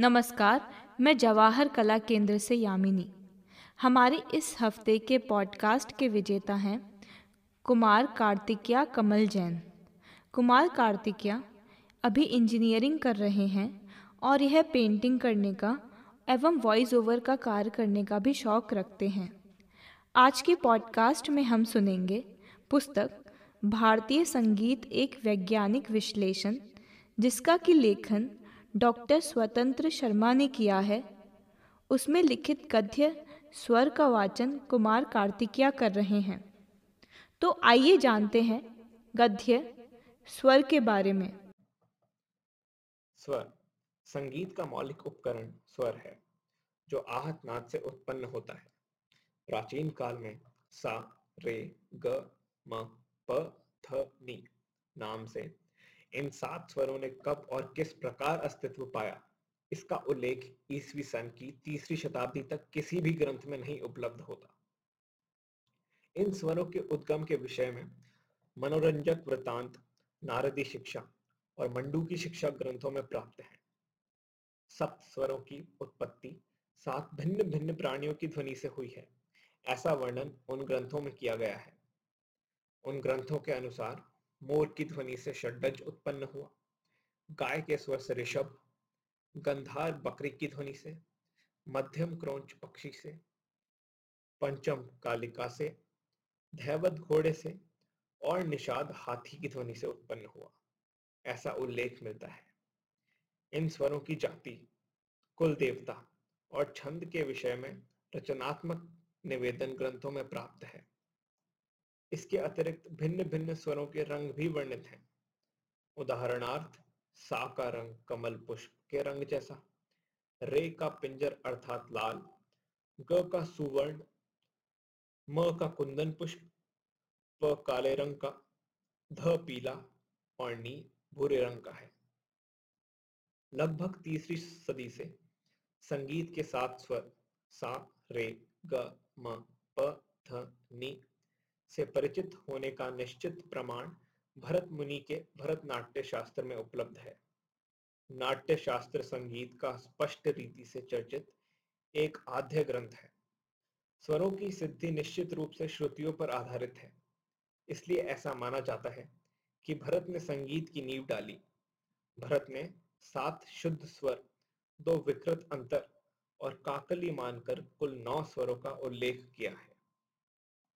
नमस्कार, मैं जवाहर कला केंद्र से यामिनी। हमारे इस हफ़्ते के पॉडकास्ट के विजेता हैं कुमार कार्तिकिया कमल जैन। कुमार कार्तिकिया अभी इंजीनियरिंग कर रहे हैं और यह पेंटिंग करने का एवं वॉइस ओवर का कार्य करने का भी शौक रखते हैं। आज के पॉडकास्ट में हम सुनेंगे पुस्तक, भारतीय संगीत एक वैज्ञानिक विश्लेषण, जिसका कि लेखन डॉक्टर स्वतंत्र शर्मा ने किया है। उसमें लिखित गद्य, स्वर का वाचन कुमार कार्तिकिया कर रहे हैं। तो आइए जानते हैं गद्य, स्वर के बारे में। स्वर, संगीत का मौलिक उपकरण स्वर है, जो आहत नाद से उत्पन्न होता है। प्राचीन काल में सा, रे, ग, म, प, थ, नि नाम से इन सात स्वरों ने कब और किस प्रकार अस्तित्व पाया? इसका उल्लेख ईसवी सन की तीसरी शताब्दी तक किसी भी ग्रंथ में नहीं उपलब्ध होता। इन स्वरों के उद्गम के विषय में मनोरंजक वृतांत नारदी शिक्षा और मंडू की शिक्षा ग्रंथों में प्राप्त है। सप्त स्वरों की उत्पत्ति सात भिन्न भिन्न प्राणियों की ध्वनि से हुई है। ऐसा वर्णन उन ग्रंथों में किया गया है। उन ग्रंथों के अनुसार मोर की ध्वनि से षड्ज उत्पन्न हुआ। गाय के स्वर से ऋषभ, गंधार बकरी की ध्वनि से, मध्यम क्रोंच पक्षी से, पंचम कालिका से, धैवत घोड़े से और निषाद हाथी की ध्वनि से उत्पन्न हुआ। ऐसा उल्लेख मिलता है। इन स्वरों की जाति, कुल देवता और छंद के विषय में रचनात्मक निवेदन ग्रंथों में प्राप्त है। इसके अतिरिक्त भिन्न भिन्न स्वरों के रंग भी वर्णित हैं। उदाहरणार्थ, सा का रंग कमल पुष्प के रंग जैसा, रे का पिंजर अर्थात लाल, ग का सुवर्ण, म का कुंदन पुष्प, प काले रंग का, ध पीला और नी भूरे रंग का है। लगभग तीसरी सदी से संगीत के सात स्वर सा, रे, ग, म, प, ध, नी से परिचित होने का निश्चित प्रमाण भरत मुनि के भरतनाट्य शास्त्र में उपलब्ध है। नाट्य शास्त्र संगीत का स्पष्ट रीति से चर्चित एक आद्य ग्रंथ है। स्वरों की सिद्धि निश्चित रूप से श्रुतियों पर आधारित है। इसलिए ऐसा माना जाता है कि भरत ने संगीत की नींव डाली। भरत ने सात शुद्ध स्वर, दो विकृत अंतर और काकली मानकर कुल नौ स्वरों का उल्लेख किया है।